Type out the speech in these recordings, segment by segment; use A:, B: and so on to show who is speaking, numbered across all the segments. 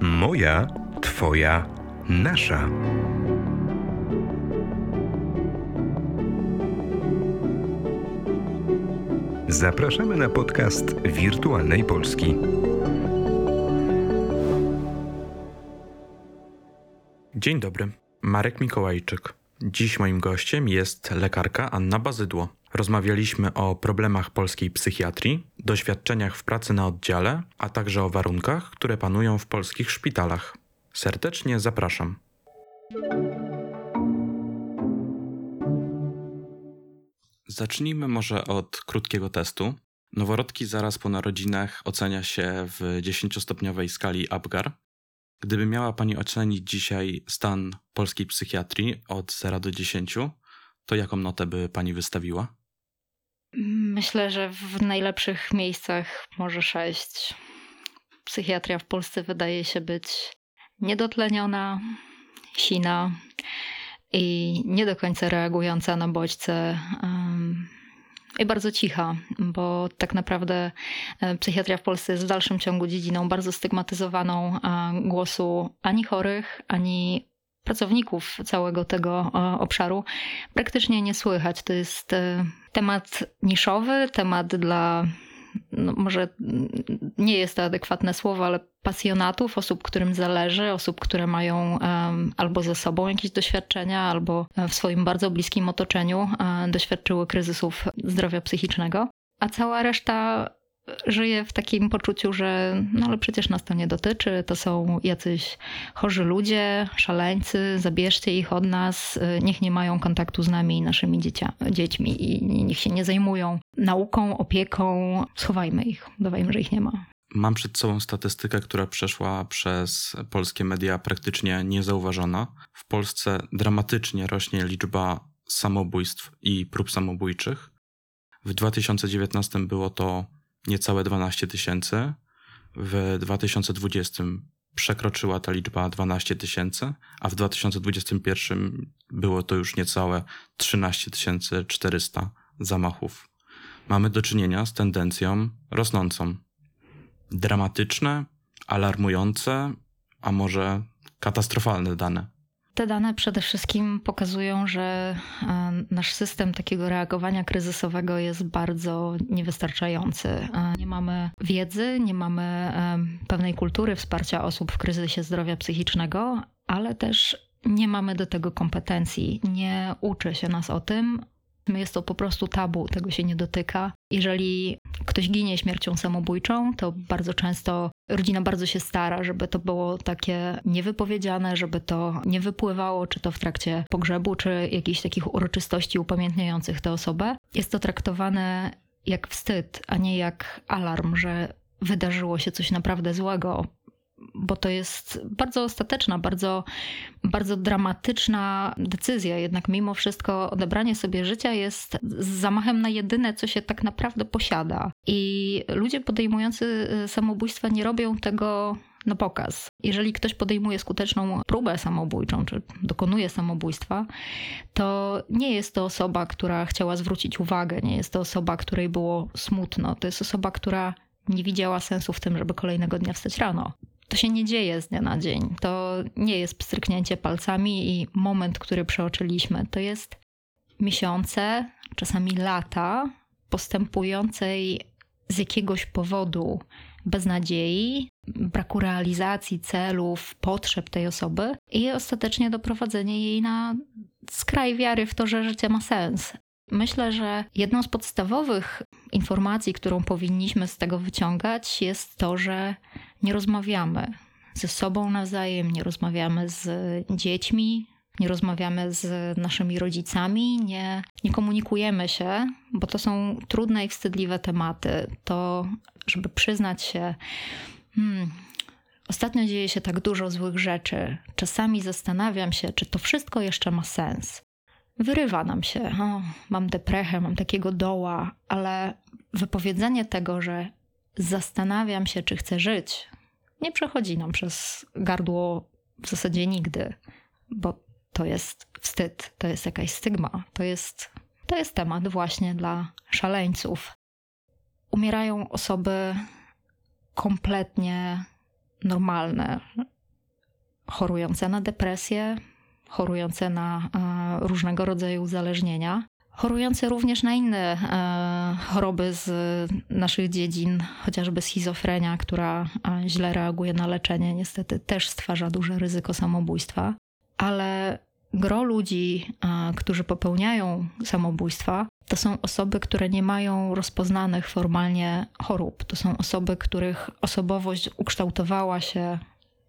A: Moja, Twoja, nasza. Zapraszamy na podcast Wirtualnej Polski.
B: Dzień dobry, Marek Mikołajczyk. Dziś moim gościem jest lekarka Anna Bazydło. Rozmawialiśmy o problemach polskiej psychiatrii, doświadczeniach w pracy na oddziale, a także o warunkach, które panują w polskich szpitalach. Serdecznie zapraszam. Zacznijmy może od krótkiego testu. Noworodki zaraz po narodzinach ocenia się w 10-stopniowej skali Apgar. Gdyby miała Pani ocenić dzisiaj stan polskiej psychiatrii od 0 do 10, to jaką notę by Pani wystawiła?
C: Myślę, że w najlepszych miejscach może 6. Psychiatria w Polsce wydaje się być niedotleniona, sina i nie do końca reagująca na bodźce. I bardzo cicha, bo tak naprawdę e, psychiatria w Polsce jest w dalszym ciągu dziedziną bardzo stygmatyzowaną głosu ani chorych, ani pracowników całego tego e, obszaru praktycznie nie słychać. To jest e, temat niszowy, temat dla no może nie jest to adekwatne słowo, ale pasjonatów, osób, którym zależy, osób, które mają albo ze sobą jakieś doświadczenia, albo w swoim bardzo bliskim otoczeniu doświadczyły kryzysów zdrowia psychicznego. A cała reszta żyje w takim poczuciu, że no ale przecież nas to nie dotyczy, to są jacyś chorzy ludzie, szaleńcy, zabierzcie ich od nas, niech nie mają kontaktu z nami i naszymi dziecia, dziećmi i niech się nie zajmują nauką, opieką, schowajmy ich, dawajmy, że ich nie ma.
B: Mam przed sobą statystykę, która przeszła przez polskie media praktycznie niezauważona. W Polsce dramatycznie rośnie liczba samobójstw i prób samobójczych. W 2019 było to niecałe 12 tysięcy. W 2020 przekroczyła ta liczba 12 tysięcy, a w 2021 było to już niecałe 13 400 zamachów. Mamy do czynienia z tendencją rosnącą. Dramatyczne, alarmujące, a może katastrofalne dane.
C: Te dane przede wszystkim pokazują, że e, nasz system takiego reagowania kryzysowego jest bardzo niewystarczający. E, nie mamy wiedzy, nie mamy e, pewnej kultury wsparcia osób w kryzysie zdrowia psychicznego, ale też nie mamy do tego kompetencji. Nie uczy się nas o tym, Jest to po prostu tabu, tego się nie dotyka. Jeżeli ktoś ginie śmiercią samobójczą, to bardzo często rodzina bardzo się stara, żeby to było takie niewypowiedziane, żeby to nie wypływało, czy to w trakcie pogrzebu, czy jakichś takich uroczystości upamiętniających tę osobę. Jest to traktowane jak wstyd, a nie jak alarm, że wydarzyło się coś naprawdę złego, bo to jest bardzo ostateczna, bardzo, bardzo dramatyczna decyzja. Jednak mimo wszystko odebranie sobie życia jest zamachem na jedyne, co się tak naprawdę posiada. I ludzie podejmujący y, samobójstwa nie robią tego na pokaz. Jeżeli ktoś podejmuje skuteczną próbę samobójczą, czy dokonuje samobójstwa, to nie jest to osoba, która chciała zwrócić uwagę, nie jest to osoba, której było smutno. To jest osoba, która nie widziała sensu w tym, żeby kolejnego dnia wstać rano. To się nie dzieje z dnia na dzień. To nie jest pstryknięcie palcami i moment, który przeoczyliśmy. To jest miesiące, czasami lata postępującej z jakiegoś powodu beznadziei, braku realizacji celów, potrzeb tej osoby i ostatecznie doprowadzenie jej na skraj wiary w to, że życie ma sens. Myślę, że jedną z podstawowych informacji, którą powinniśmy z tego wyciągać, jest to, że nie rozmawiamy ze sobą nawzajem, nie rozmawiamy z dziećmi, nie rozmawiamy z naszymi rodzicami, nie, nie komunikujemy się, bo to są trudne i wstydliwe tematy. To, żeby przyznać się, hmm, ostatnio dzieje się tak dużo złych rzeczy, czasami zastanawiam się, czy to wszystko jeszcze ma sens. Wyrywa nam się, o, mam deprechę, mam takiego doła, ale wypowiedzenie tego, że zastanawiam się, czy chcę żyć, nie przechodzi nam przez gardło w zasadzie nigdy, bo to jest wstyd, to jest jakaś stygma, to jest, to jest temat właśnie dla szaleńców. Umierają osoby kompletnie normalne, chorujące na depresję, chorujące na e, różnego rodzaju uzależnienia, chorujące również na inne e, choroby z naszych dziedzin, chociażby schizofrenia, która e, źle reaguje na leczenie, niestety też stwarza duże ryzyko samobójstwa. Ale gro ludzi, którzy popełniają samobójstwa, to są osoby, które nie mają rozpoznanych formalnie chorób. To są osoby, których osobowość ukształtowała się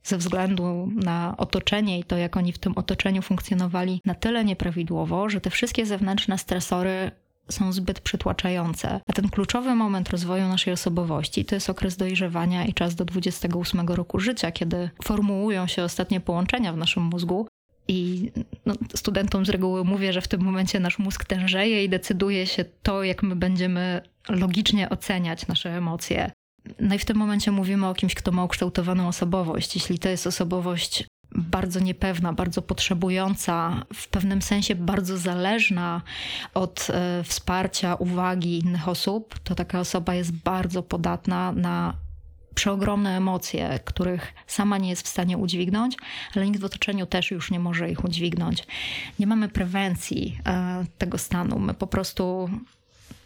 C: ze względu na otoczenie i to, jak oni w tym otoczeniu funkcjonowali, na tyle nieprawidłowo, że te wszystkie zewnętrzne stresory są zbyt przytłaczające. A ten kluczowy moment rozwoju naszej osobowości to jest okres dojrzewania i czas do 28 roku życia, kiedy formułują się ostatnie połączenia w naszym mózgu. I no, studentom z reguły mówię, że w tym momencie nasz mózg tężeje i decyduje się to, jak my będziemy logicznie oceniać nasze emocje. No i w tym momencie mówimy o kimś, kto ma ukształtowaną osobowość. Jeśli to jest osobowość bardzo niepewna, bardzo potrzebująca, w pewnym sensie bardzo zależna od e, wsparcia, uwagi innych osób, to taka osoba jest bardzo podatna na przeogromne emocje, których sama nie jest w stanie udźwignąć, ale nikt w otoczeniu też już nie może ich udźwignąć. Nie mamy prewencji e, tego stanu. My po prostu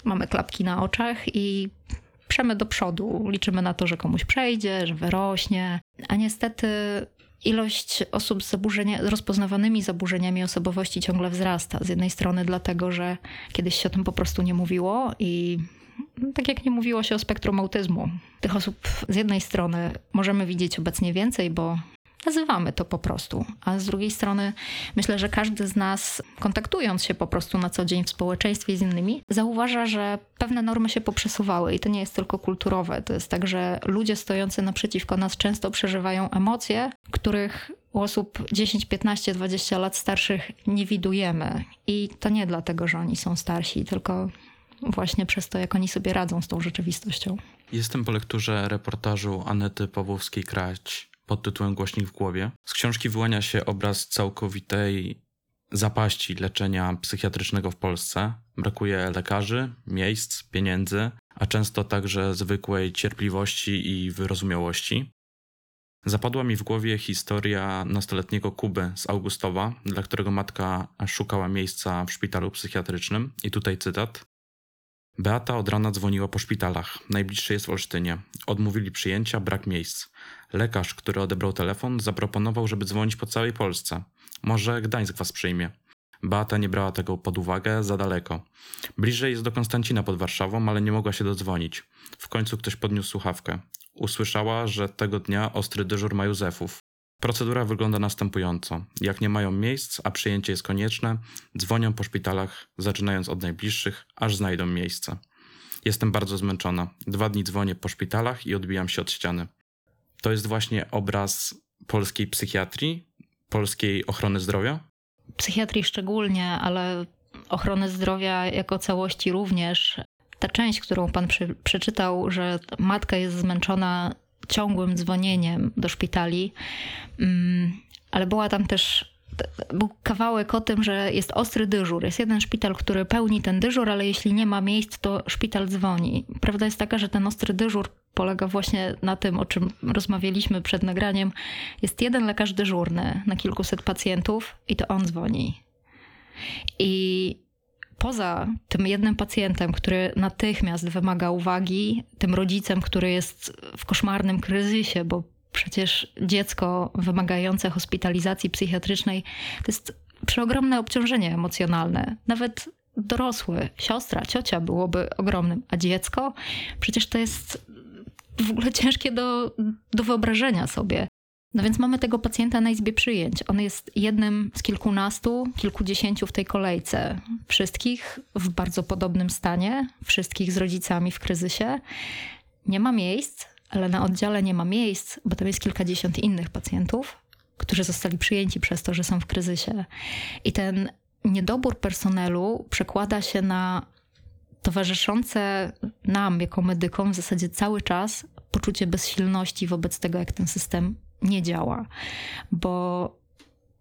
C: mamy klapki na oczach i przemy do przodu. Liczymy na to, że komuś przejdzie, że wyrośnie, a niestety ilość osób z zaburzenia, rozpoznawanymi zaburzeniami osobowości ciągle wzrasta. Z jednej strony dlatego, że kiedyś się o tym po prostu nie mówiło i tak jak nie mówiło się o spektrum autyzmu. Tych osób z jednej strony możemy widzieć obecnie więcej, bo Nazywamy to po prostu. A z drugiej strony myślę, że każdy z nas, kontaktując się po prostu na co dzień w społeczeństwie z innymi, zauważa, że pewne normy się poprzesuwały i to nie jest tylko kulturowe. To jest tak, że ludzie stojący naprzeciwko nas często przeżywają emocje, których u osób 10, 15, 20 lat starszych nie widujemy. I to nie dlatego, że oni są starsi, tylko właśnie przez to, jak oni sobie radzą z tą rzeczywistością.
B: Jestem po lekturze reportażu Anety Pawłowskiej-Krać pod tytułem Głośnik w głowie. Z książki wyłania się obraz całkowitej zapaści leczenia psychiatrycznego w Polsce. Brakuje lekarzy, miejsc, pieniędzy, a często także zwykłej cierpliwości i wyrozumiałości. Zapadła mi w głowie historia nastoletniego Kuby z Augustowa, dla którego matka szukała miejsca w szpitalu psychiatrycznym. I tutaj cytat. Beata od rana dzwoniła po szpitalach. Najbliższy jest w Olsztynie. Odmówili przyjęcia, brak miejsc. Lekarz, który odebrał telefon, zaproponował, żeby dzwonić po całej Polsce. Może Gdańsk was przyjmie. Beata nie brała tego pod uwagę, za daleko. Bliżej jest do Konstancina pod Warszawą, ale nie mogła się dodzwonić. W końcu ktoś podniósł słuchawkę. Usłyszała, że tego dnia ostry dyżur ma Józefów. Procedura wygląda następująco. Jak nie mają miejsc, a przyjęcie jest konieczne, dzwonią po szpitalach, zaczynając od najbliższych, aż znajdą miejsce. Jestem bardzo zmęczona. Dwa dni dzwonię po szpitalach i odbijam się od ściany. To jest właśnie obraz polskiej psychiatrii, polskiej ochrony zdrowia?
C: Psychiatrii szczególnie, ale ochrony zdrowia jako całości również. Ta część, którą pan przy, przeczytał, że matka jest zmęczona ciągłym dzwonieniem do szpitali, mm, ale była tam też był kawałek o tym, że jest ostry dyżur. Jest jeden szpital, który pełni ten dyżur, ale jeśli nie ma miejsc, to szpital dzwoni. Prawda jest taka, że ten ostry dyżur polega właśnie na tym, o czym rozmawialiśmy przed nagraniem. Jest jeden lekarz dyżurny na kilkuset pacjentów i to on dzwoni. I poza tym jednym pacjentem, który natychmiast wymaga uwagi, tym rodzicem, który jest w koszmarnym kryzysie, bo przecież dziecko wymagające hospitalizacji psychiatrycznej to jest przeogromne obciążenie emocjonalne. Nawet dorosły, siostra, ciocia byłoby ogromnym, a dziecko przecież to jest w ogóle ciężkie do, do wyobrażenia sobie. No więc mamy tego pacjenta na izbie przyjęć. On jest jednym z kilkunastu, kilkudziesięciu w tej kolejce. Wszystkich w bardzo podobnym stanie, wszystkich z rodzicami w kryzysie. Nie ma miejsc, ale na oddziale nie ma miejsc, bo tam jest kilkadziesiąt innych pacjentów, którzy zostali przyjęci przez to, że są w kryzysie. I ten niedobór personelu przekłada się na towarzyszące nam jako medykom w zasadzie cały czas poczucie bezsilności wobec tego, jak ten system nie działa. Bo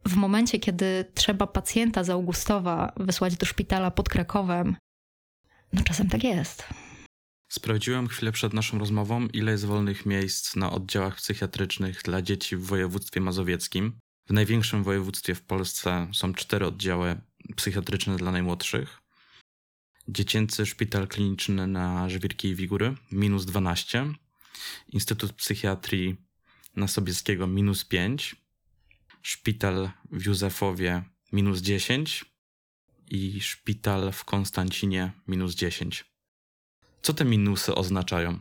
C: w momencie, kiedy trzeba pacjenta z Augustowa wysłać do szpitala pod Krakowem, no czasem tak jest.
B: Sprawdziłem chwilę przed naszą rozmową, ile jest wolnych miejsc na oddziałach psychiatrycznych dla dzieci w województwie mazowieckim. W największym województwie w Polsce są cztery oddziały psychiatryczne dla najmłodszych. Dziecięcy Szpital Kliniczny na Żwirki i Wigury minus 12. Instytut Psychiatrii na Sobieskiego minus 5. Szpital w Józefowie minus 10 i szpital w Konstancinie minus 10. Co te minusy oznaczają?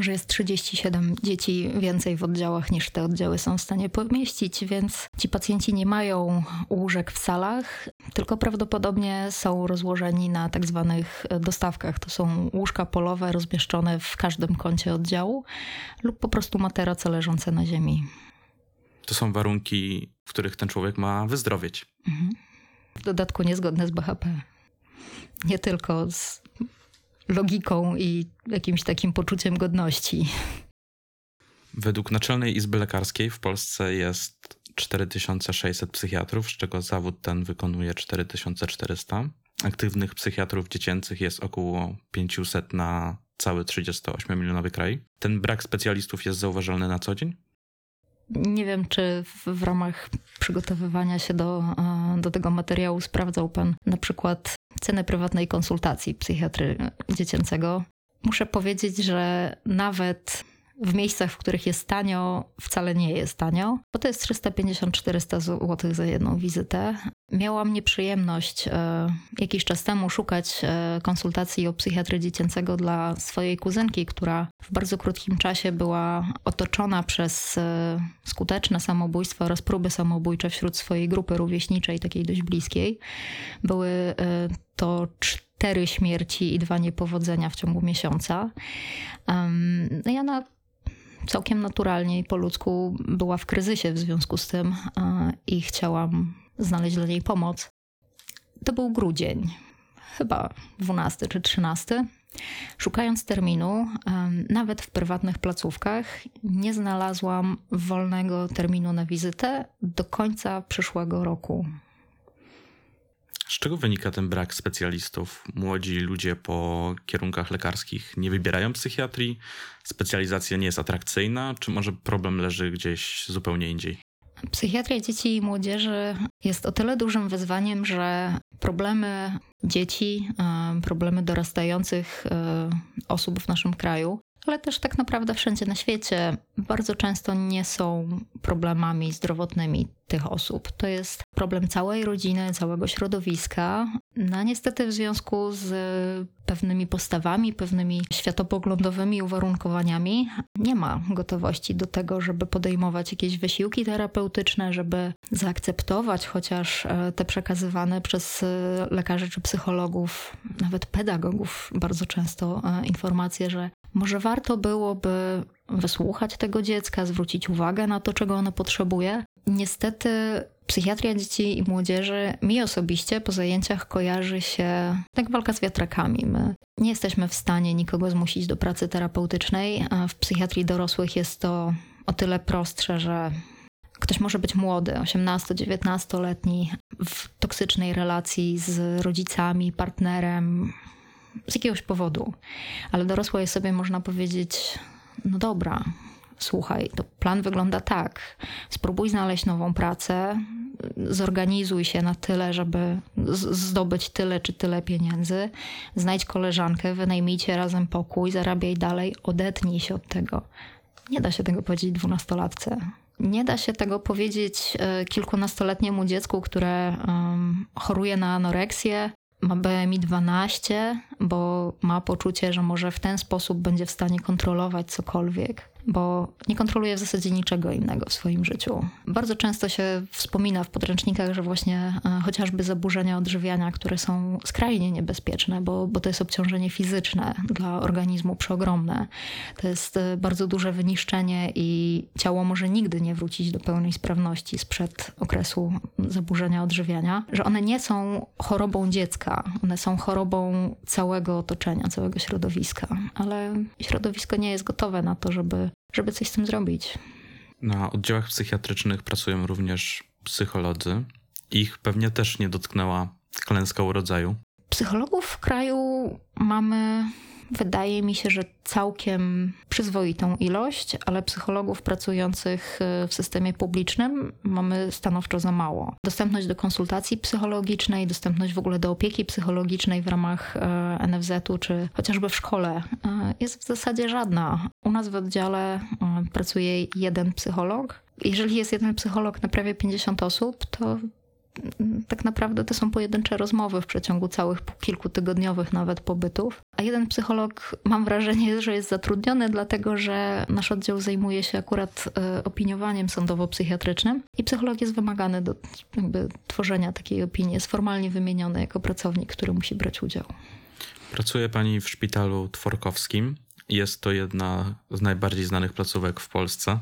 C: Że jest 37 dzieci więcej w oddziałach niż te oddziały są w stanie pomieścić, więc ci pacjenci nie mają łóżek w salach, tylko prawdopodobnie są rozłożeni na tak zwanych dostawkach. To są łóżka polowe rozmieszczone w każdym kącie oddziału lub po prostu materace leżące na ziemi.
B: To są warunki, w których ten człowiek ma wyzdrowieć.
C: Mhm. W dodatku niezgodne z BHP. Nie tylko z logiką i jakimś takim poczuciem godności.
B: Według Naczelnej Izby Lekarskiej w Polsce jest 4600 psychiatrów, z czego zawód ten wykonuje 4400. Aktywnych psychiatrów dziecięcych jest około 500 na cały 38-milionowy kraj. Ten brak specjalistów jest zauważalny na co dzień?
C: Nie wiem, czy w, w, ramach przygotowywania się do, e, do tego materiału sprawdzał Pan na przykład cenę prywatnej konsultacji psychiatry dziecięcego. Muszę powiedzieć, że nawet w miejscach, w których jest tanio, wcale nie jest tanio, bo to jest 350-400 zł za jedną wizytę. Miałam nieprzyjemność e, jakiś czas temu szukać e, konsultacji o psychiatry dziecięcego dla swojej kuzynki, która w bardzo krótkim czasie była otoczona przez e, skuteczne samobójstwo oraz próby samobójcze wśród swojej grupy rówieśniczej, takiej dość bliskiej. Były to cztery śmierci i dwa niepowodzenia w ciągu miesiąca. Um, ja na całkiem naturalnie i po ludzku była w kryzysie w związku z tym i chciałam znaleźć dla niej pomoc. To był grudzień, chyba 12 czy 13. Szukając terminu, nawet w prywatnych placówkach, nie znalazłam wolnego terminu na wizytę do końca przyszłego roku.
B: Z czego wynika ten brak specjalistów? Młodzi ludzie po kierunkach lekarskich nie wybierają psychiatrii? Specjalizacja nie jest atrakcyjna, czy może problem leży gdzieś zupełnie indziej?
C: Psychiatria dzieci i młodzieży jest o tyle dużym wyzwaniem, że problemy dzieci, e, problemy dorastających e, osób w naszym kraju ale też tak naprawdę wszędzie na świecie bardzo często nie są problemami zdrowotnymi tych osób. To jest problem całej rodziny, całego środowiska. No niestety w związku z pewnymi postawami, pewnymi światopoglądowymi uwarunkowaniami nie ma gotowości do tego, żeby podejmować jakieś wysiłki terapeutyczne, żeby zaakceptować chociaż e, te przekazywane przez e, lekarzy czy psychologów, nawet pedagogów bardzo często e, informacje, że może warto byłoby wysłuchać tego dziecka, zwrócić uwagę na to, czego ono potrzebuje. Niestety, psychiatria dzieci i młodzieży mi osobiście po zajęciach kojarzy się jak walka z wiatrakami. My nie jesteśmy w stanie nikogo zmusić do pracy terapeutycznej, a w psychiatrii dorosłych jest to o tyle prostsze, że ktoś może być młody, 18-19-letni, w toksycznej relacji z rodzicami, partnerem, z jakiegoś powodu. Ale dorosłej sobie można powiedzieć: No dobra, słuchaj, to plan wygląda tak. Spróbuj znaleźć nową pracę, zorganizuj się na tyle, żeby zdobyć tyle czy tyle pieniędzy, znajdź koleżankę, wynajmijcie razem pokój, zarabiaj dalej, odetnij się od tego. Nie da się tego powiedzieć dwunastolatce. Nie da się tego powiedzieć e, kilkunastoletniemu dziecku, które um, choruje na anoreksję, ma BMI 12, bo ma poczucie, że może w ten sposób będzie w stanie kontrolować cokolwiek bo nie kontroluje w zasadzie niczego innego w swoim życiu. Bardzo często się wspomina w podręcznikach, że właśnie e, chociażby zaburzenia odżywiania, które są skrajnie niebezpieczne, bo, bo to jest obciążenie fizyczne dla organizmu przeogromne. To jest e, bardzo duże wyniszczenie i ciało może nigdy nie wrócić do pełnej sprawności sprzed okresu zaburzenia odżywiania, że one nie są chorobą dziecka, one są chorobą całego otoczenia, całego środowiska, ale środowisko nie jest gotowe na to, żeby żeby coś z tym zrobić.
B: Na oddziałach psychiatrycznych pracują również psycholodzy. Ich pewnie też nie dotknęła klęska urodzaju.
C: Psychologów w kraju mamy wydaje mi się, że całkiem przyzwoitą ilość, ale psychologów pracujących e, w systemie publicznym mamy stanowczo za mało. Dostępność do konsultacji psychologicznej, dostępność w ogóle do opieki psychologicznej w ramach e, NFZ-u czy chociażby w szkole e, jest w zasadzie żadna. U nas w oddziale pracuje jeden psycholog. Jeżeli jest jeden psycholog na prawie 50 osób, to tak naprawdę to są pojedyncze rozmowy w przeciągu całych kilkutygodniowych nawet pobytów. A jeden psycholog, mam wrażenie, że jest zatrudniony, dlatego że nasz oddział zajmuje się akurat e, opiniowaniem sądowo-psychiatrycznym i psycholog jest wymagany do tworzenia takiej opinii, jest formalnie wymieniony jako pracownik, który musi brać udział.
B: Pracuje pani w szpitalu tworkowskim. Jest to jedna z najbardziej znanych placówek w Polsce.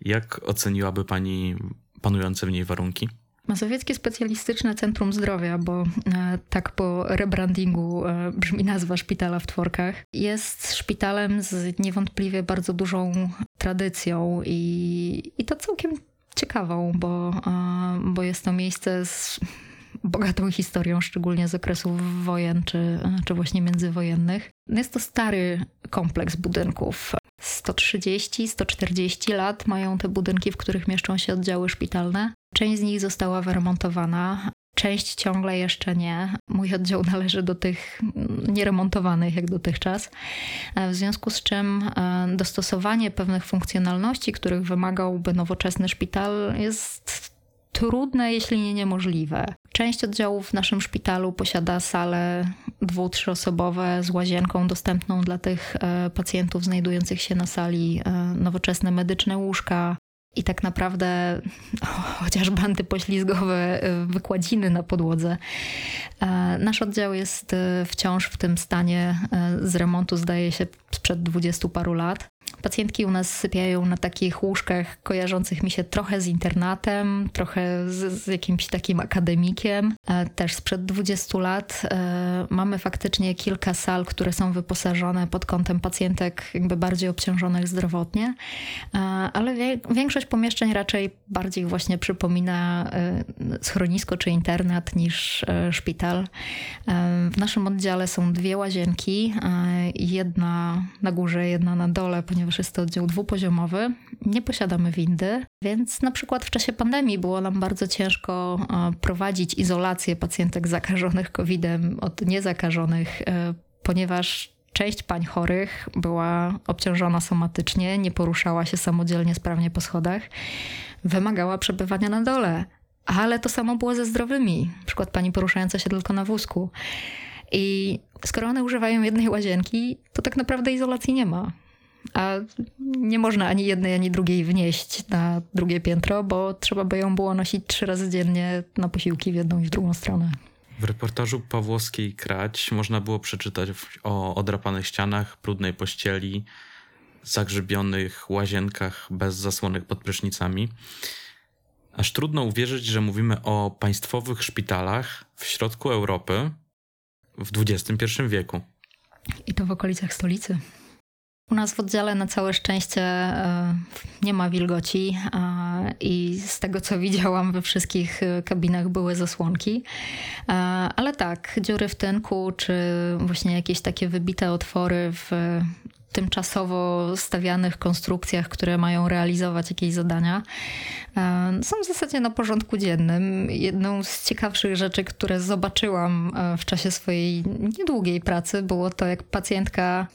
B: Jak oceniłaby pani panujące w niej warunki?
C: Mazowieckie Specjalistyczne Centrum Zdrowia, bo e, tak po rebrandingu e, brzmi nazwa szpitala w Tworkach, jest szpitalem z niewątpliwie bardzo dużą tradycją i, i to całkiem ciekawą, bo, e, bo jest to miejsce z bogatą historią, szczególnie z okresów wojen czy, czy właśnie międzywojennych. Jest to stary kompleks budynków. 130-140 lat mają te budynki, w których mieszczą się oddziały szpitalne. Część z nich została wyremontowana, część ciągle jeszcze nie. Mój oddział należy do tych nieremontowanych jak dotychczas. W związku z czym e, dostosowanie pewnych funkcjonalności, których wymagałby nowoczesny szpital, jest trudne, jeśli nie niemożliwe. Część oddziałów w naszym szpitalu posiada sale dwu-, trzyosobowe z łazienką dostępną dla tych e, pacjentów znajdujących się na sali, e, nowoczesne medyczne łóżka, i tak naprawdę chociażby antypoślizgowe e, wykładziny na podłodze. Nasz oddział jest wciąż w tym stanie z remontu, zdaje się, sprzed dwudziestu paru lat. Pacjentki u nas sypiają na takich łóżkach kojarzących mi się trochę z internatem, trochę z, z jakimś takim akademikiem. E, też sprzed 20 lat e, mamy faktycznie kilka sal, które są wyposażone pod kątem pacjentek jakby bardziej obciążonych zdrowotnie, e, ale większość pomieszczeń raczej bardziej właśnie przypomina schronisko czy internat niż szpital. W naszym oddziale są dwie łazienki, jedna na górze, jedna na dole, ponieważ jest to oddział dwupoziomowy. Nie posiadamy windy, więc na przykład w czasie pandemii było nam bardzo ciężko e, prowadzić izolację pacjentek zakażonych COVID-em od niezakażonych, e, ponieważ część pań chorych była obciążona somatycznie, nie poruszała się samodzielnie sprawnie po schodach, wymagała przebywania na dole. Ale to samo było ze zdrowymi, na przykład pani poruszająca się tylko na wózku. I skoro one używają jednej łazienki, to tak naprawdę izolacji nie ma a nie można ani jednej, ani drugiej wnieść na drugie piętro, bo trzeba by ją było nosić trzy razy dziennie na posiłki w jedną i w drugą stronę.
B: W reportażu Pawłowskiej Krać można było przeczytać o odrapanych ścianach, brudnej pościeli, zagrzybionych łazienkach bez zasłonek pod prysznicami. Aż trudno uwierzyć, że mówimy o państwowych szpitalach w środku Europy w XXI wieku.
C: I to w okolicach stolicy. U nas w oddziale na całe szczęście e, nie ma wilgoci i z tego co widziałam we wszystkich e, kabinach były zasłonki. E, ale tak, dziury w tynku czy właśnie jakieś takie wybite otwory w tymczasowo stawianych konstrukcjach, które mają realizować jakieś zadania, są w zasadzie na porządku dziennym. Jedną z ciekawszych rzeczy, które zobaczyłam w czasie swojej niedługiej pracy, było to, jak pacjentka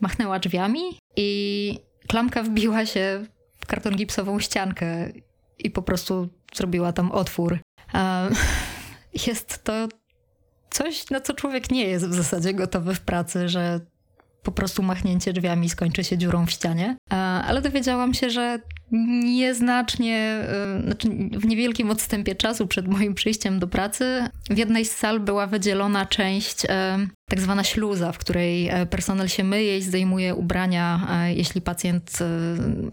C: machnęła drzwiami i klamka wbiła się w karton gipsową ściankę i po prostu zrobiła tam otwór. Jest to coś, na co człowiek nie jest w zasadzie gotowy w pracy, że po prostu machnięcie drzwiami skończy się dziurą w ścianie. Ale dowiedziałam się, że nieznacznie, e, znaczy w niewielkim odstępie czasu przed moim przyjściem do pracy, w jednej z sal była wydzielona część, e, tak zwana śluza, w której e, personel się myje i zdejmuje ubrania, jeśli pacjent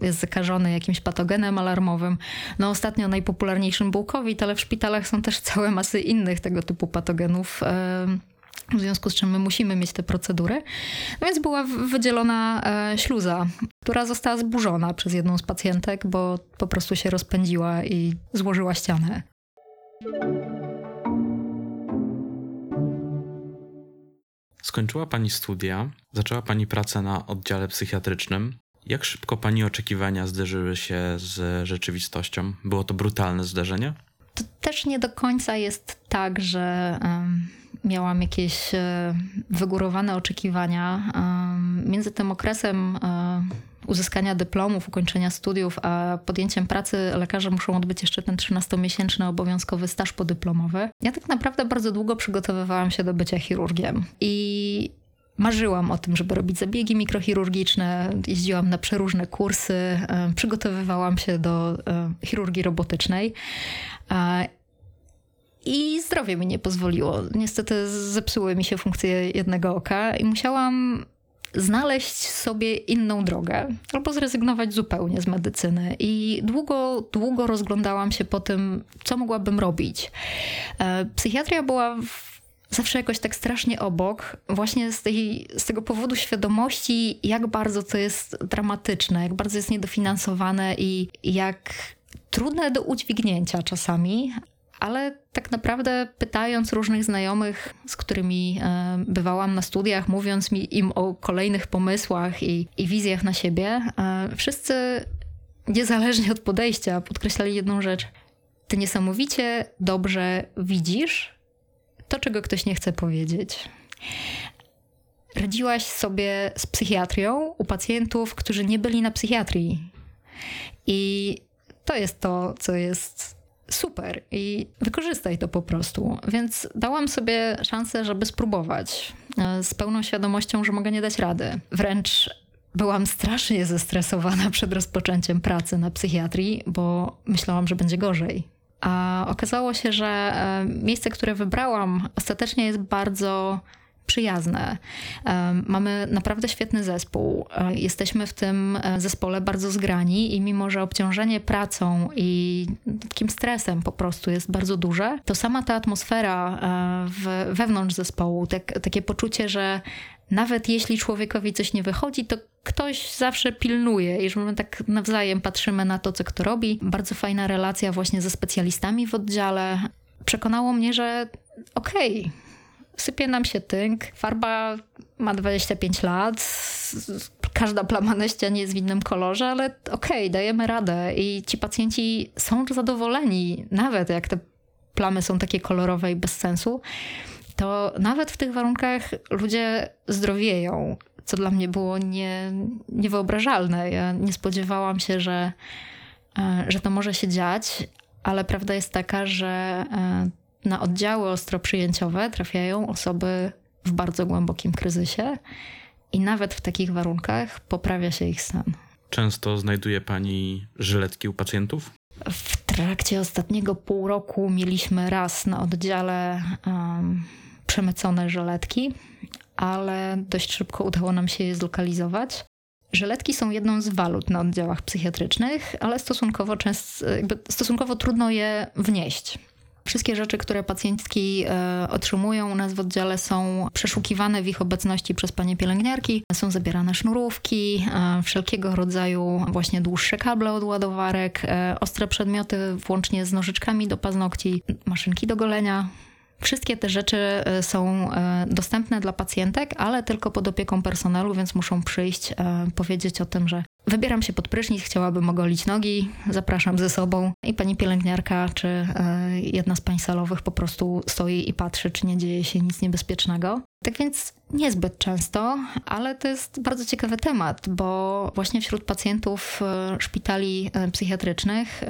C: jest zakażony jakimś patogenem alarmowym. No ostatnio najpopularniejszym był COVID, ale w szpitalach są też całe masy innych tego typu patogenów w związku z czym my musimy mieć te procedury. No więc była wydzielona e, śluza, która została zburzona przez jedną z pacjentek, bo po prostu się rozpędziła i złożyła ścianę.
B: Skończyła pani studia, zaczęła pani pracę na oddziale psychiatrycznym. Jak szybko pani oczekiwania zderzyły się z rzeczywistością? Było to brutalne zdarzenie?
C: To też nie do końca jest tak, że um, miałam jakieś um, wygórowane oczekiwania. Między tym okresem uzyskania dyplomów, ukończenia studiów, a podjęciem pracy lekarze muszą odbyć jeszcze ten 13-miesięczny obowiązkowy staż podyplomowy. Ja tak naprawdę bardzo długo przygotowywałam się do bycia chirurgiem i marzyłam o tym, żeby robić zabiegi mikrochirurgiczne, jeździłam na przeróżne kursy, e, przygotowywałam się do e, chirurgii robotycznej. I zdrowie mi nie pozwoliło. Niestety zepsuły mi się funkcje jednego oka i musiałam znaleźć sobie inną drogę albo zrezygnować zupełnie z medycyny. I długo, długo rozglądałam się po tym, co mogłabym robić. E, psychiatria była zawsze jakoś tak strasznie obok, właśnie z, tej, z tego powodu świadomości, jak bardzo to jest dramatyczne, jak bardzo jest niedofinansowane i jak trudne do udźwignięcia czasami ale tak naprawdę pytając różnych znajomych, z którymi e, bywałam na studiach, mówiąc mi im o kolejnych pomysłach i, i wizjach na siebie, e, wszyscy niezależnie od podejścia podkreślali jedną rzecz. Ty niesamowicie dobrze widzisz to, czego ktoś nie chce powiedzieć. Radziłaś sobie z psychiatrią u pacjentów, którzy nie byli na psychiatrii. I to jest to, co jest super i wykorzystaj to po prostu. Więc dałam sobie szansę, żeby spróbować e, z pełną świadomością, że mogę nie dać rady. Wręcz byłam strasznie zestresowana przed rozpoczęciem pracy na psychiatrii, bo myślałam, że będzie gorzej. A okazało się, że e, miejsce, które wybrałam, ostatecznie jest bardzo przyjazne. Mamy naprawdę świetny zespół. Jesteśmy w tym e, zespole bardzo zgrani i mimo, że obciążenie pracą i takim stresem po prostu jest bardzo duże, to sama ta atmosfera e, wewnątrz zespołu, tak, takie poczucie, że nawet jeśli człowiekowi coś nie wychodzi, to ktoś zawsze pilnuje i że my tak nawzajem patrzymy na to, co kto robi. Bardzo fajna relacja właśnie ze specjalistami w oddziale. Przekonało mnie, że okej, okay, sypie nam się tynk, farba ma 25 lat, każda plama na ścianie jest w innym kolorze, ale okej, okay, dajemy radę. I ci pacjenci są zadowoleni, nawet jak te plamy są takie kolorowe i bez sensu, to nawet w tych warunkach ludzie zdrowieją, co dla mnie było nie, niewyobrażalne. Ja nie spodziewałam się, że, e, że to może się dziać, ale prawda jest taka, że e, na oddziały ostroprzyjęciowe trafiają osoby w bardzo głębokim kryzysie i nawet w takich warunkach poprawia się ich stan.
B: Często znajduje pani żyletki u pacjentów?
C: W trakcie ostatniego pół roku mieliśmy raz na oddziale um, przemycone żyletki, ale dość szybko udało nam się je zlokalizować. Żyletki są jedną z walut na oddziałach psychiatrycznych, ale stosunkowo, często, stosunkowo trudno je wnieść. Wszystkie rzeczy, które pacjentki e, otrzymują u nas w oddziale są przeszukiwane w ich obecności przez panie pielęgniarki. Są zabierane sznurówki, e, wszelkiego rodzaju właśnie dłuższe kable od ładowarek, e, ostre przedmioty włącznie z nożyczkami do paznokci, maszynki do golenia, Wszystkie te rzeczy są dostępne dla pacjentek, ale tylko pod opieką personelu, więc muszą przyjść, powiedzieć o tym, że Wybieram się pod prysznic, chciałabym ogolić nogi, zapraszam ze sobą i pani pielęgniarka czy e, jedna z pań salowych po prostu stoi i patrzy, czy nie dzieje się nic niebezpiecznego. Tak więc niezbyt często, ale to jest bardzo ciekawy temat, bo właśnie wśród pacjentów e, szpitali e, psychiatrycznych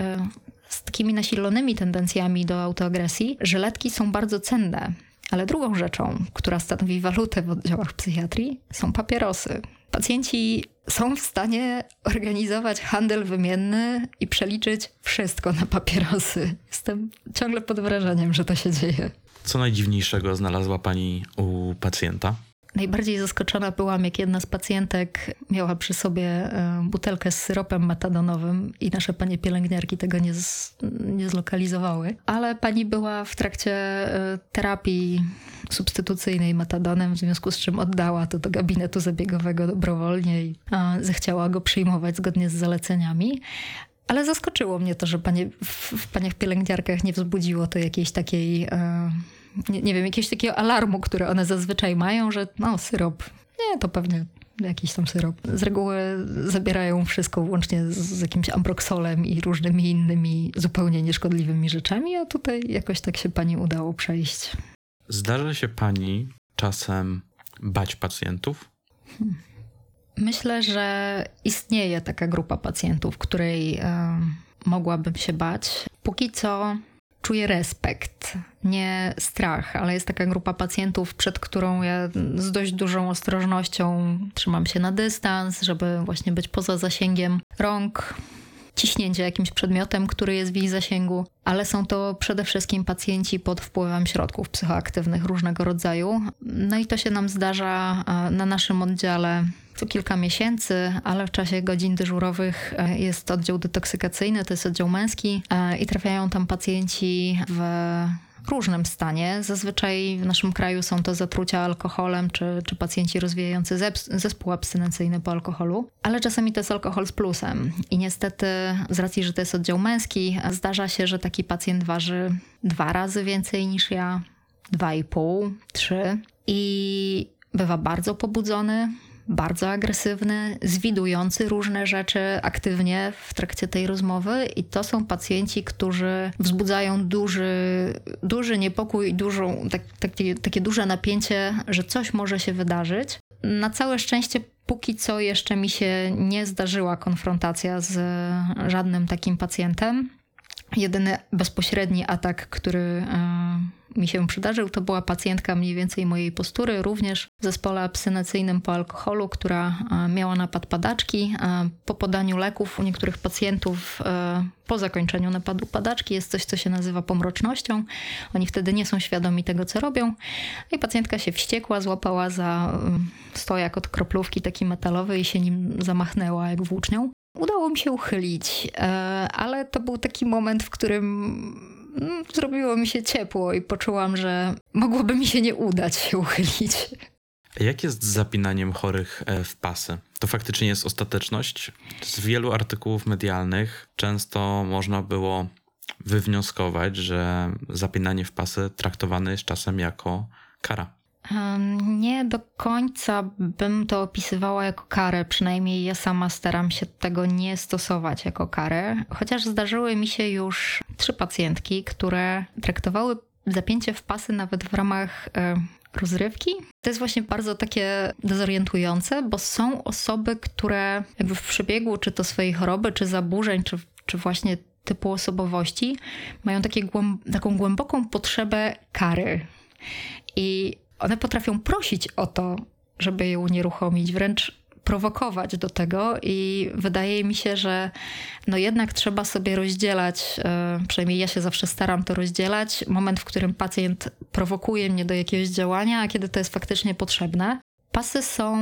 C: z takimi nasilonymi tendencjami do autoagresji, żyletki są bardzo cenne. Ale drugą rzeczą, która stanowi walutę w oddziałach psychiatrii, są papierosy. Pacjenci są w stanie organizować handel wymienny i przeliczyć wszystko na papierosy. Jestem ciągle pod wrażeniem, że to się dzieje.
B: Co najdziwniejszego znalazła pani u pacjenta?
C: Najbardziej zaskoczona byłam, jak jedna z pacjentek miała przy sobie e, butelkę z syropem metadonowym i nasze panie pielęgniarki tego nie, z, nie zlokalizowały. Ale pani była w trakcie e, terapii substytucyjnej metadonem, w związku z czym oddała to do gabinetu zabiegowego dobrowolnie i zechciała go przyjmować zgodnie z zaleceniami. Ale zaskoczyło mnie to, że panie, w, w paniach pielęgniarkach nie wzbudziło to jakiejś takiej... E, nie, nie wiem, jakiegoś takiego alarmu, który one zazwyczaj mają, że no syrop, nie, to pewnie jakiś tam syrop. Z reguły zabierają wszystko łącznie z, z jakimś ambroksolem i różnymi innymi zupełnie nieszkodliwymi rzeczami, a tutaj jakoś tak się pani udało przejść.
B: Zdarza się pani czasem bać pacjentów?
C: Myślę, że istnieje taka grupa pacjentów, której e, mogłabym się bać. Póki co czuję respekt, nie strach, ale jest taka grupa pacjentów, przed którą ja z dość dużą ostrożnością trzymam się na dystans, żeby właśnie być poza zasięgiem rąk, ciśnięcie jakimś przedmiotem, który jest w ich zasięgu, ale są to przede wszystkim pacjenci pod wpływem środków psychoaktywnych różnego rodzaju. No i to się nam zdarza e, na naszym oddziale co kilka miesięcy, ale w czasie godzin dyżurowych e, jest oddział detoksykacyjny, to jest oddział męski e, i trafiają tam pacjenci w różnym stanie. Zazwyczaj w naszym kraju są to zatrucia alkoholem czy, czy pacjenci rozwijający zespół abstynencyjny po alkoholu, ale czasami to jest alkohol z plusem. I niestety, z racji, że to jest oddział męski, zdarza się, że taki pacjent waży dwa razy więcej niż ja, dwa i pół, trzy i bywa bardzo pobudzony, bardzo agresywny, zwidujący różne rzeczy aktywnie w trakcie tej rozmowy, i to są pacjenci, którzy wzbudzają duży, duży niepokój, dużą, tak, takie, takie duże napięcie, że coś może się wydarzyć. Na całe szczęście, póki co jeszcze mi się nie zdarzyła konfrontacja z żadnym takim pacjentem. Jedyny bezpośredni atak, który e, mi się przydarzył, to była pacjentka mniej więcej mojej postury, również w zespole abstynacyjnym po alkoholu, która e, miała napad padaczki. E, po podaniu leków u niektórych pacjentów po zakończeniu napadu padaczki jest coś, co się nazywa pomrocznością. Oni wtedy nie są świadomi tego, co robią. I pacjentka się wściekła, złapała za stojak od kroplówki taki metalowy i się nim zamachnęła jak włócznią. Udało mi się uchylić, e, ale to był taki moment, w którym mm, zrobiło mi się ciepło i poczułam, że mogłoby mi się nie udać się uchylić.
B: Jak jest z zapinaniem chorych e, w pasy? To faktycznie jest ostateczność? Z wielu artykułów medialnych często można było wywnioskować, że zapinanie w pasy traktowane jest czasem jako kara.
C: Nie do końca bym to opisywała jako karę, przynajmniej ja sama staram się tego nie stosować jako karę, chociaż zdarzyły mi się już trzy pacjentki, które traktowały zapięcie w pasy nawet w ramach e, rozrywki. To jest właśnie bardzo takie dezorientujące, bo są osoby, które jakby w przebiegu czy to swojej choroby, czy zaburzeń, czy, czy właśnie typu osobowości mają takie taką głęboką potrzebę kary. I one potrafią prosić o to, żeby je unieruchomić, wręcz prowokować do tego i wydaje mi się, że no jednak trzeba sobie rozdzielać, e, przynajmniej ja się zawsze staram to rozdzielać, moment, w którym pacjent prowokuje mnie do jakiegoś działania, a kiedy to jest faktycznie potrzebne. Pasy są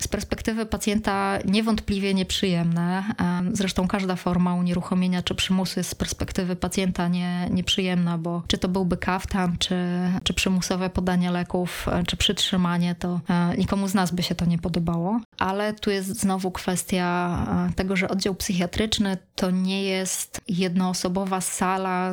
C: z perspektywy pacjenta niewątpliwie nieprzyjemne. Zresztą każda forma unieruchomienia czy przymusu jest z perspektywy pacjenta nie, nieprzyjemna, bo czy to byłby kaftan, czy, czy przymusowe podanie leków, e, czy przytrzymanie, to e, nikomu z nas by się to nie podobało. Ale tu jest znowu kwestia e, tego, że oddział psychiatryczny to nie jest jednoosobowa sala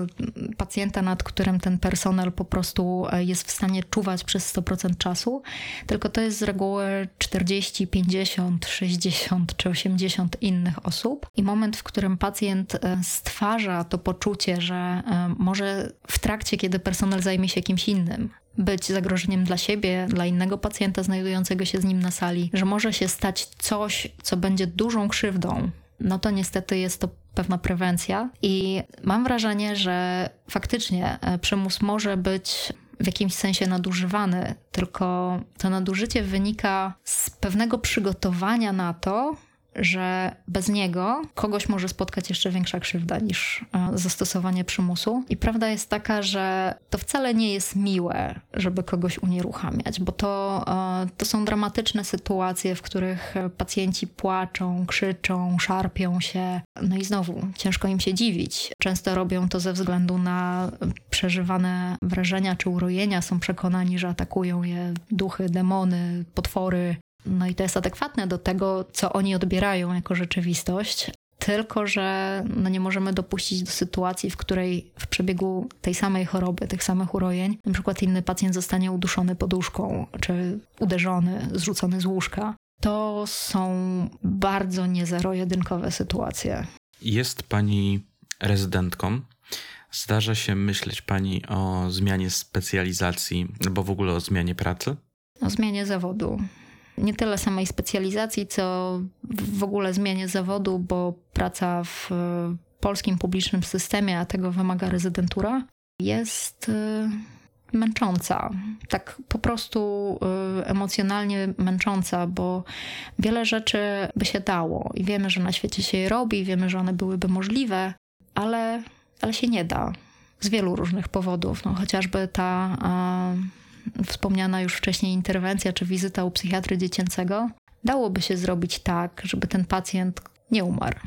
C: pacjenta, nad którym ten personel po prostu jest w stanie czuwać przez 100% czasu, tylko to jest reguły 40, 50, 60 czy 80 innych osób. I moment, w którym pacjent e, stwarza to poczucie, że e, może w trakcie, kiedy personel zajmie się kimś innym, być zagrożeniem dla siebie, dla innego pacjenta znajdującego się z nim na sali, że może się stać coś, co będzie dużą krzywdą, no to niestety jest to pewna prewencja. I mam wrażenie, że faktycznie e, przymus może być w jakimś sensie nadużywany, tylko to nadużycie wynika z pewnego przygotowania na to, że bez niego kogoś może spotkać jeszcze większa krzywda niż e, zastosowanie przymusu. I prawda jest taka, że to wcale nie jest miłe, żeby kogoś unieruchamiać, bo to, e, to są dramatyczne sytuacje, w których pacjenci płaczą, krzyczą, szarpią się. No i znowu ciężko im się dziwić. Często robią to ze względu na przeżywane wrażenia czy urojenia. Są przekonani, że atakują je duchy, demony, potwory, no i to jest adekwatne do tego, co oni odbierają jako rzeczywistość. Tylko, że no nie możemy dopuścić do sytuacji, w której w przebiegu tej samej choroby, tych samych urojeń, na przykład inny pacjent zostanie uduszony poduszką, czy uderzony, zrzucony z łóżka. To są bardzo niezero-jedynkowe sytuacje.
B: Jest pani rezydentką. Zdarza się myśleć pani o zmianie specjalizacji albo w ogóle o zmianie pracy?
C: O zmianie zawodu. Nie tyle samej specjalizacji, co w ogóle zmianie zawodu, bo praca w e, polskim publicznym systemie, a tego wymaga rezydentura, jest e, męcząca. Tak po prostu y, emocjonalnie męcząca, bo wiele rzeczy by się dało i wiemy, że na świecie się je robi, wiemy, że one byłyby możliwe, ale, ale się nie da. Z wielu różnych powodów. No, chociażby ta wspomniana już wcześniej interwencja czy wizyta u psychiatry dziecięcego. Dałoby się zrobić tak, żeby ten pacjent nie umarł,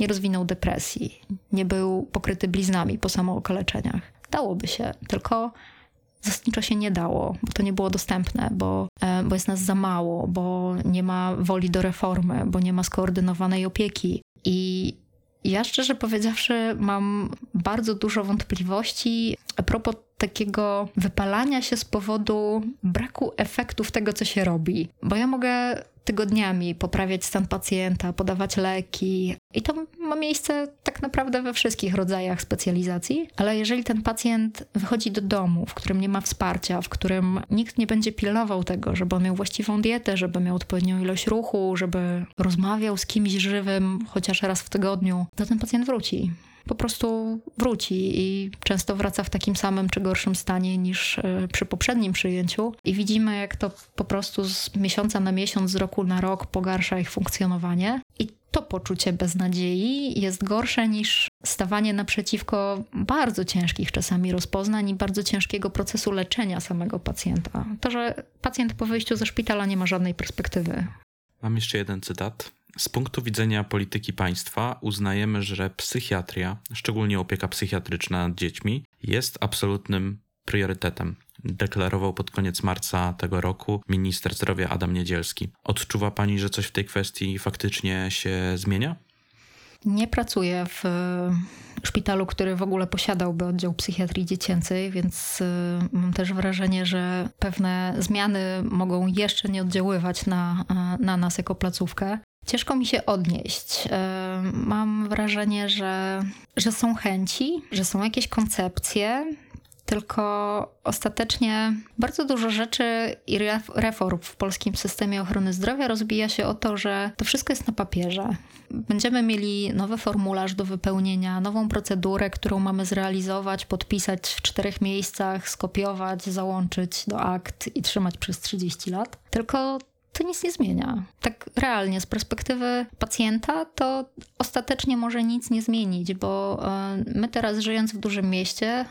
C: nie rozwinął depresji, nie był pokryty bliznami po samookaleczeniach. Dałoby się, tylko zasadniczo się nie dało, bo to nie było dostępne, bo, e, bo jest nas za mało, bo nie ma woli do reformy, bo nie ma skoordynowanej opieki. I ja szczerze powiedziawszy, mam bardzo dużo wątpliwości a propos takiego wypalania się z powodu braku efektów tego, co się robi. Bo ja mogę tygodniami poprawiać stan pacjenta, podawać leki. I to ma miejsce tak naprawdę we wszystkich rodzajach specjalizacji, ale jeżeli ten pacjent wychodzi do domu, w którym nie ma wsparcia, w którym nikt nie będzie pilnował tego, żeby miał właściwą dietę, żeby miał odpowiednią ilość ruchu, żeby rozmawiał z kimś żywym chociaż raz w tygodniu, to ten pacjent wróci po prostu wróci i często wraca w takim samym czy gorszym stanie niż e, przy poprzednim przyjęciu. I widzimy, jak to po prostu z miesiąca na miesiąc, z roku na rok pogarsza ich funkcjonowanie. I to poczucie beznadziei jest gorsze niż stawanie naprzeciwko bardzo ciężkich czasami rozpoznań i bardzo ciężkiego procesu leczenia samego pacjenta. To, że pacjent po wyjściu ze szpitala nie ma żadnej perspektywy.
B: Mam jeszcze jeden cytat. Z punktu widzenia polityki państwa uznajemy, że psychiatria, szczególnie opieka psychiatryczna nad dziećmi, jest absolutnym priorytetem. Deklarował pod koniec marca tego roku minister zdrowia Adam Niedzielski. Odczuwa pani, że coś w tej kwestii faktycznie się zmienia?
C: Nie pracuję w szpitalu, który w ogóle posiadałby oddział psychiatrii dziecięcej, więc y, mam też wrażenie, że pewne zmiany mogą jeszcze nie oddziaływać na, na nas jako placówkę. Ciężko mi się odnieść. E, mam wrażenie, że, że są chęci, że są jakieś koncepcje, tylko ostatecznie bardzo dużo rzeczy i reform w polskim systemie ochrony zdrowia rozbija się o to, że to wszystko jest na papierze. Będziemy mieli nowy formularz do wypełnienia, nową procedurę, którą mamy zrealizować, podpisać w czterech miejscach, skopiować, załączyć do akt i trzymać przez 30 lat. Tylko to nic nie zmienia. Tak realnie, z perspektywy pacjenta, to ostatecznie może nic nie zmienić, bo e, my teraz żyjąc w dużym mieście,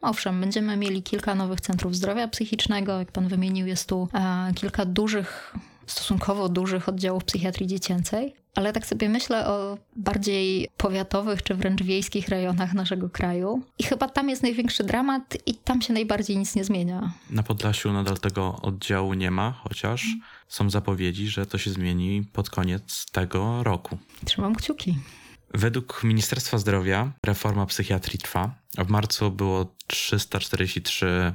C: owszem, będziemy mieli kilka nowych centrów zdrowia psychicznego, jak pan wymienił, jest tu e, kilka dużych, stosunkowo dużych oddziałów psychiatrii dziecięcej, ale tak sobie myślę o bardziej powiatowych czy wręcz wiejskich rejonach naszego kraju. I chyba tam jest największy dramat i tam się najbardziej nic nie zmienia.
B: Na Podlasiu nadal tego oddziału nie ma, chociaż są zapowiedzi, że to się zmieni pod koniec tego roku.
C: Trzymam kciuki.
B: Według Ministerstwa Zdrowia reforma psychiatrii trwa. W marcu było 343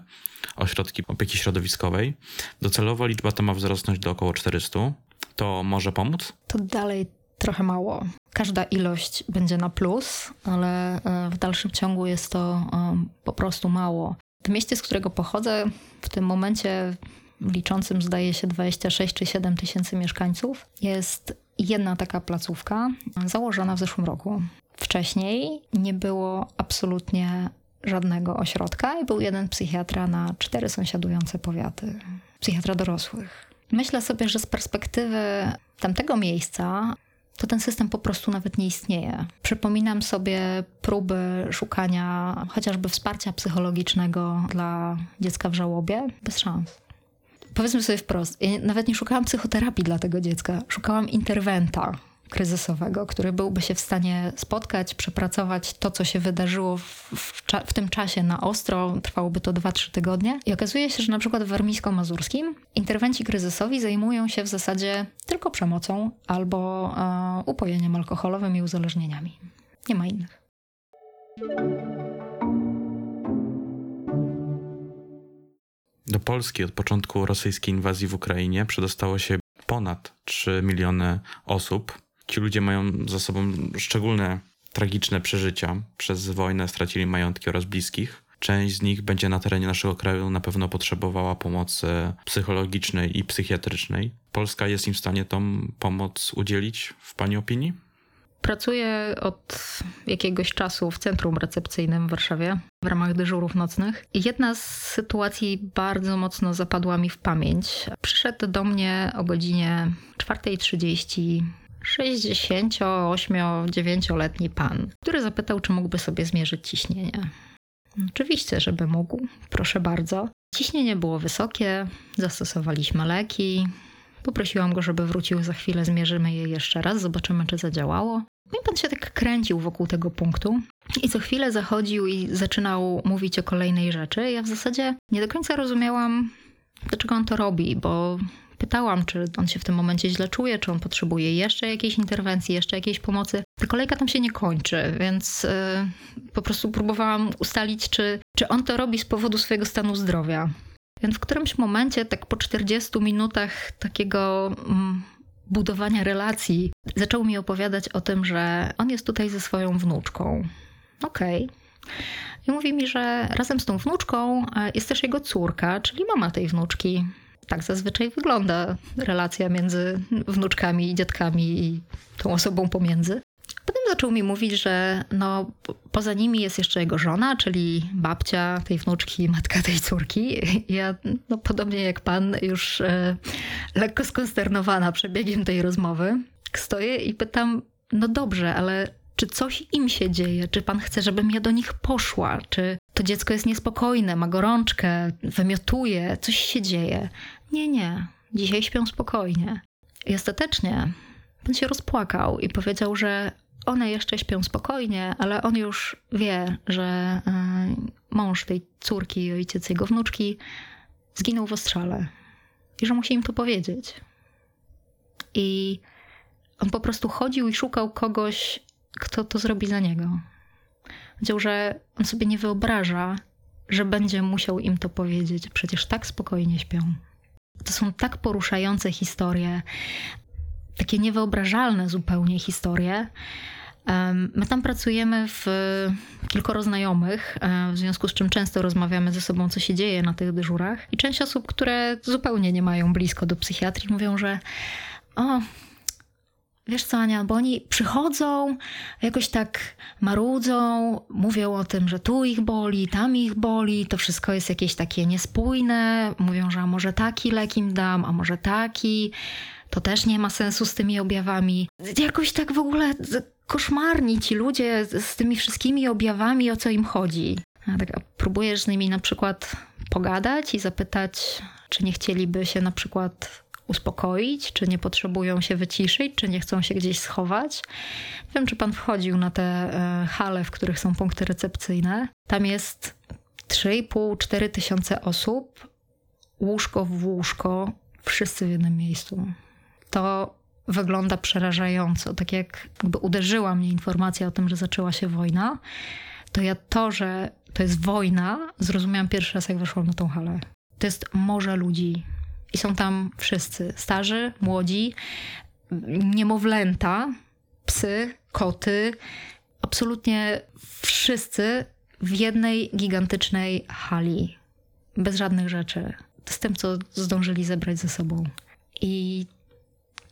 B: ośrodki opieki środowiskowej. Docelowo liczba ta ma wzrosnąć do około 400 to może pomóc?
C: To dalej trochę mało. Każda ilość będzie na plus, ale e, w dalszym ciągu jest to e, po prostu mało. W mieście, z którego pochodzę, w tym momencie liczącym zdaje się 26 czy 7 tysięcy mieszkańców, jest jedna taka placówka założona w zeszłym roku. Wcześniej nie było absolutnie żadnego ośrodka i był jeden psychiatra na cztery sąsiadujące powiaty. Psychiatra dorosłych. Myślę sobie, że z perspektywy tamtego miejsca to ten system po prostu nawet nie istnieje. Przypominam sobie próby szukania chociażby wsparcia psychologicznego dla dziecka w żałobie, bez szans. Powiedzmy sobie wprost, ja nawet nie szukałam psychoterapii dla tego dziecka, szukałam interwenta, kryzysowego, który byłby się w stanie spotkać, przepracować to, co się wydarzyło w, w, w tym czasie na ostro. Trwałoby to 2-3 tygodnie. I okazuje się, że na przykład w warmińsko-mazurskim interwenci kryzysowi zajmują się w zasadzie tylko przemocą albo e, upojeniem alkoholowym i uzależnieniami. Nie ma innych.
B: Do Polski od początku rosyjskiej inwazji w Ukrainie przedostało się ponad 3 miliony osób. Ci ludzie mają za sobą szczególne tragiczne przeżycia. Przez wojnę stracili majątki oraz bliskich. Część z nich będzie na terenie naszego kraju na pewno potrzebowała pomocy psychologicznej i psychiatrycznej. Polska jest im w stanie tą pomoc udzielić, w Pani opinii?
C: Pracuję od jakiegoś czasu w centrum recepcyjnym w Warszawie w ramach dyżurów nocnych. Jedna z sytuacji bardzo mocno zapadła mi w pamięć. Przyszedł do mnie o godzinie 4.30 68-9-letni pan, który zapytał, czy mógłby sobie zmierzyć ciśnienie. Oczywiście, żeby mógł, proszę bardzo. Ciśnienie było wysokie, zastosowaliśmy leki. Poprosiłam go, żeby wrócił za chwilę, zmierzymy je jeszcze raz, zobaczymy, czy zadziałało. No i pan się tak kręcił wokół tego punktu i co chwilę zachodził i zaczynał mówić o kolejnej rzeczy. Ja w zasadzie nie do końca rozumiałam, dlaczego on to robi, bo pytałam, czy on się w tym momencie źle czuje, czy on potrzebuje jeszcze jakiejś interwencji, jeszcze jakiejś pomocy. Ta kolejka tam się nie kończy, więc yy, po prostu próbowałam ustalić, czy, czy on to robi z powodu swojego stanu zdrowia. Więc w którymś momencie, tak po 40 minutach takiego mm, budowania relacji, zaczął mi opowiadać o tym, że on jest tutaj ze swoją wnuczką. Okej. Okay. I mówi mi, że razem z tą wnuczką e, jest też jego córka, czyli mama tej wnuczki. Tak zazwyczaj wygląda relacja między wnuczkami i dziadkami i tą osobą pomiędzy. Potem zaczął mi mówić, że no, poza nimi jest jeszcze jego żona, czyli babcia tej wnuczki, matka tej córki. Ja, no, podobnie jak pan, już e, lekko skonsternowana przebiegiem tej rozmowy, stoję i pytam: No dobrze, ale czy coś im się dzieje? Czy pan chce, żebym ja do nich poszła? Czy to dziecko jest niespokojne, ma gorączkę, wymiotuje, coś się dzieje? Nie, nie. Dzisiaj śpią spokojnie. I ostatecznie pan się rozpłakał i powiedział, że one jeszcze śpią spokojnie, ale on już wie, że e, mąż tej córki i ojciec jego wnuczki zginął w ostrzale i że musi im to powiedzieć. I on po prostu chodził i szukał kogoś, kto to zrobi za niego. Wiedział, że on sobie nie wyobraża, że będzie musiał im to powiedzieć. Przecież tak spokojnie śpią. To są tak poruszające historie takie niewyobrażalne zupełnie historie. My tam pracujemy w kilkoro znajomych, e, w związku z czym często rozmawiamy ze sobą, co się dzieje na tych dyżurach. I część osób, które zupełnie nie mają blisko do psychiatrii, mówią, że o, Wiesz co, Ania, bo oni przychodzą, jakoś tak marudzą, mówią o tym, że tu ich boli, tam ich boli, to wszystko jest jakieś takie niespójne. Mówią, że a może taki lek im dam, a może taki to też nie ma sensu z tymi objawami. Jakoś tak w ogóle koszmarni ci ludzie z tymi wszystkimi objawami, o co im chodzi. A tak, a próbujesz z nimi na przykład pogadać i zapytać, czy nie chcieliby się na przykład uspokoić, czy nie potrzebują się wyciszyć, czy nie chcą się gdzieś schować. Nie wiem, czy pan wchodził na te e, hale, w których są punkty recepcyjne. Tam jest 3,5-4 tysiące osób, łóżko w łóżko, wszyscy w jednym miejscu to wygląda przerażająco. Tak jak jakby uderzyła mnie informacja o tym, że zaczęła się wojna, to ja to, że to jest wojna, zrozumiałam pierwszy raz, jak weszłam na tą halę. To jest morze ludzi. I są tam wszyscy. Starzy, młodzi, niemowlęta, psy, koty. Absolutnie wszyscy w jednej gigantycznej hali. Bez żadnych rzeczy. Z tym, co zdążyli zebrać ze sobą. I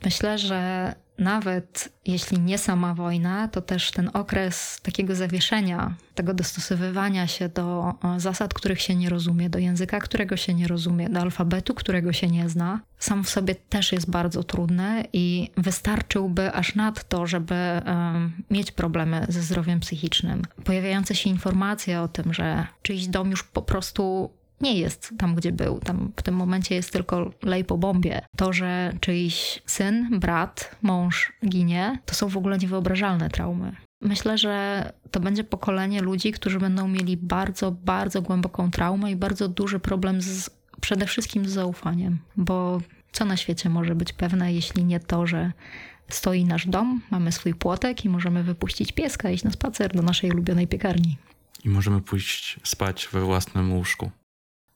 C: Myślę, że nawet jeśli nie sama wojna, to też ten okres takiego zawieszenia, tego dostosowywania się do e, zasad, których się nie rozumie, do języka, którego się nie rozumie, do alfabetu, którego się nie zna, sam w sobie też jest bardzo trudny i wystarczyłby aż nadto, żeby um, mieć problemy ze zdrowiem psychicznym. Pojawiające się informacje o tym, że czyjś dom już po prostu nie jest tam, gdzie był. Tam w tym momencie jest tylko lej po bombie. To, że czyjś syn, brat, mąż ginie, to są w ogóle niewyobrażalne traumy. Myślę, że to będzie pokolenie ludzi, którzy będą mieli bardzo, bardzo głęboką traumę i bardzo duży problem z, przede wszystkim z zaufaniem, bo co na świecie może być pewne, jeśli nie to, że stoi nasz dom, mamy swój płotek i możemy wypuścić pieska, iść na spacer do naszej ulubionej piekarni.
B: I możemy pójść spać we własnym łóżku.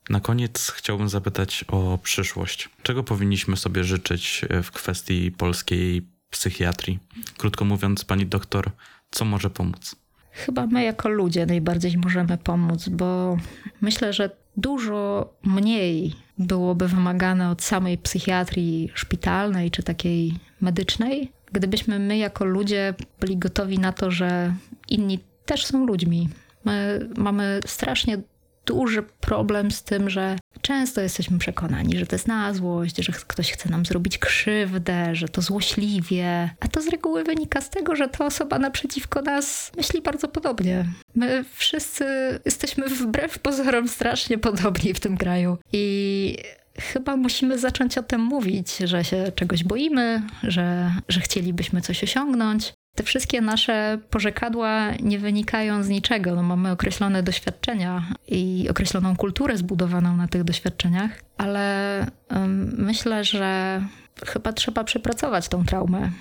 B: Na koniec chciałbym zapytać o przyszłość. Czego powinniśmy sobie życzyć w kwestii polskiej psychiatrii? Krótko mówiąc, pani doktor, co może pomóc?
C: Chyba my jako ludzie najbardziej możemy pomóc, bo myślę, że dużo mniej byłoby wymagane od samej psychiatrii szpitalnej czy takiej medycznej, gdybyśmy my jako ludzie byli gotowi na to, że inni też są ludźmi. My mamy strasznie duży problem z tym, że często jesteśmy przekonani, że to jest na złość, że ktoś chce nam zrobić krzywdę, że to złośliwie, a to z reguły wynika z tego, że ta osoba naprzeciwko nas myśli bardzo podobnie. My wszyscy jesteśmy wbrew pozorom strasznie podobni w tym kraju i chyba musimy zacząć o tym mówić, że się czegoś boimy, że, że chcielibyśmy coś osiągnąć. Te wszystkie nasze porzekadła nie wynikają z niczego. No, mamy określone doświadczenia i określoną kulturę zbudowaną na tych doświadczeniach, ale um, myślę, że chyba trzeba przepracować tą traumę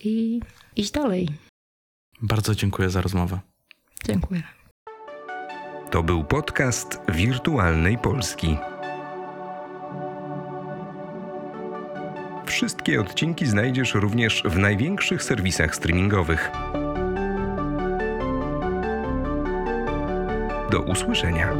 C: i iść dalej.
B: Bardzo dziękuję za rozmowę.
C: Dziękuję.
A: To był podcast Wirtualnej Polski. Wszystkie odcinki znajdziesz również w największych serwisach streamingowych. Do usłyszenia.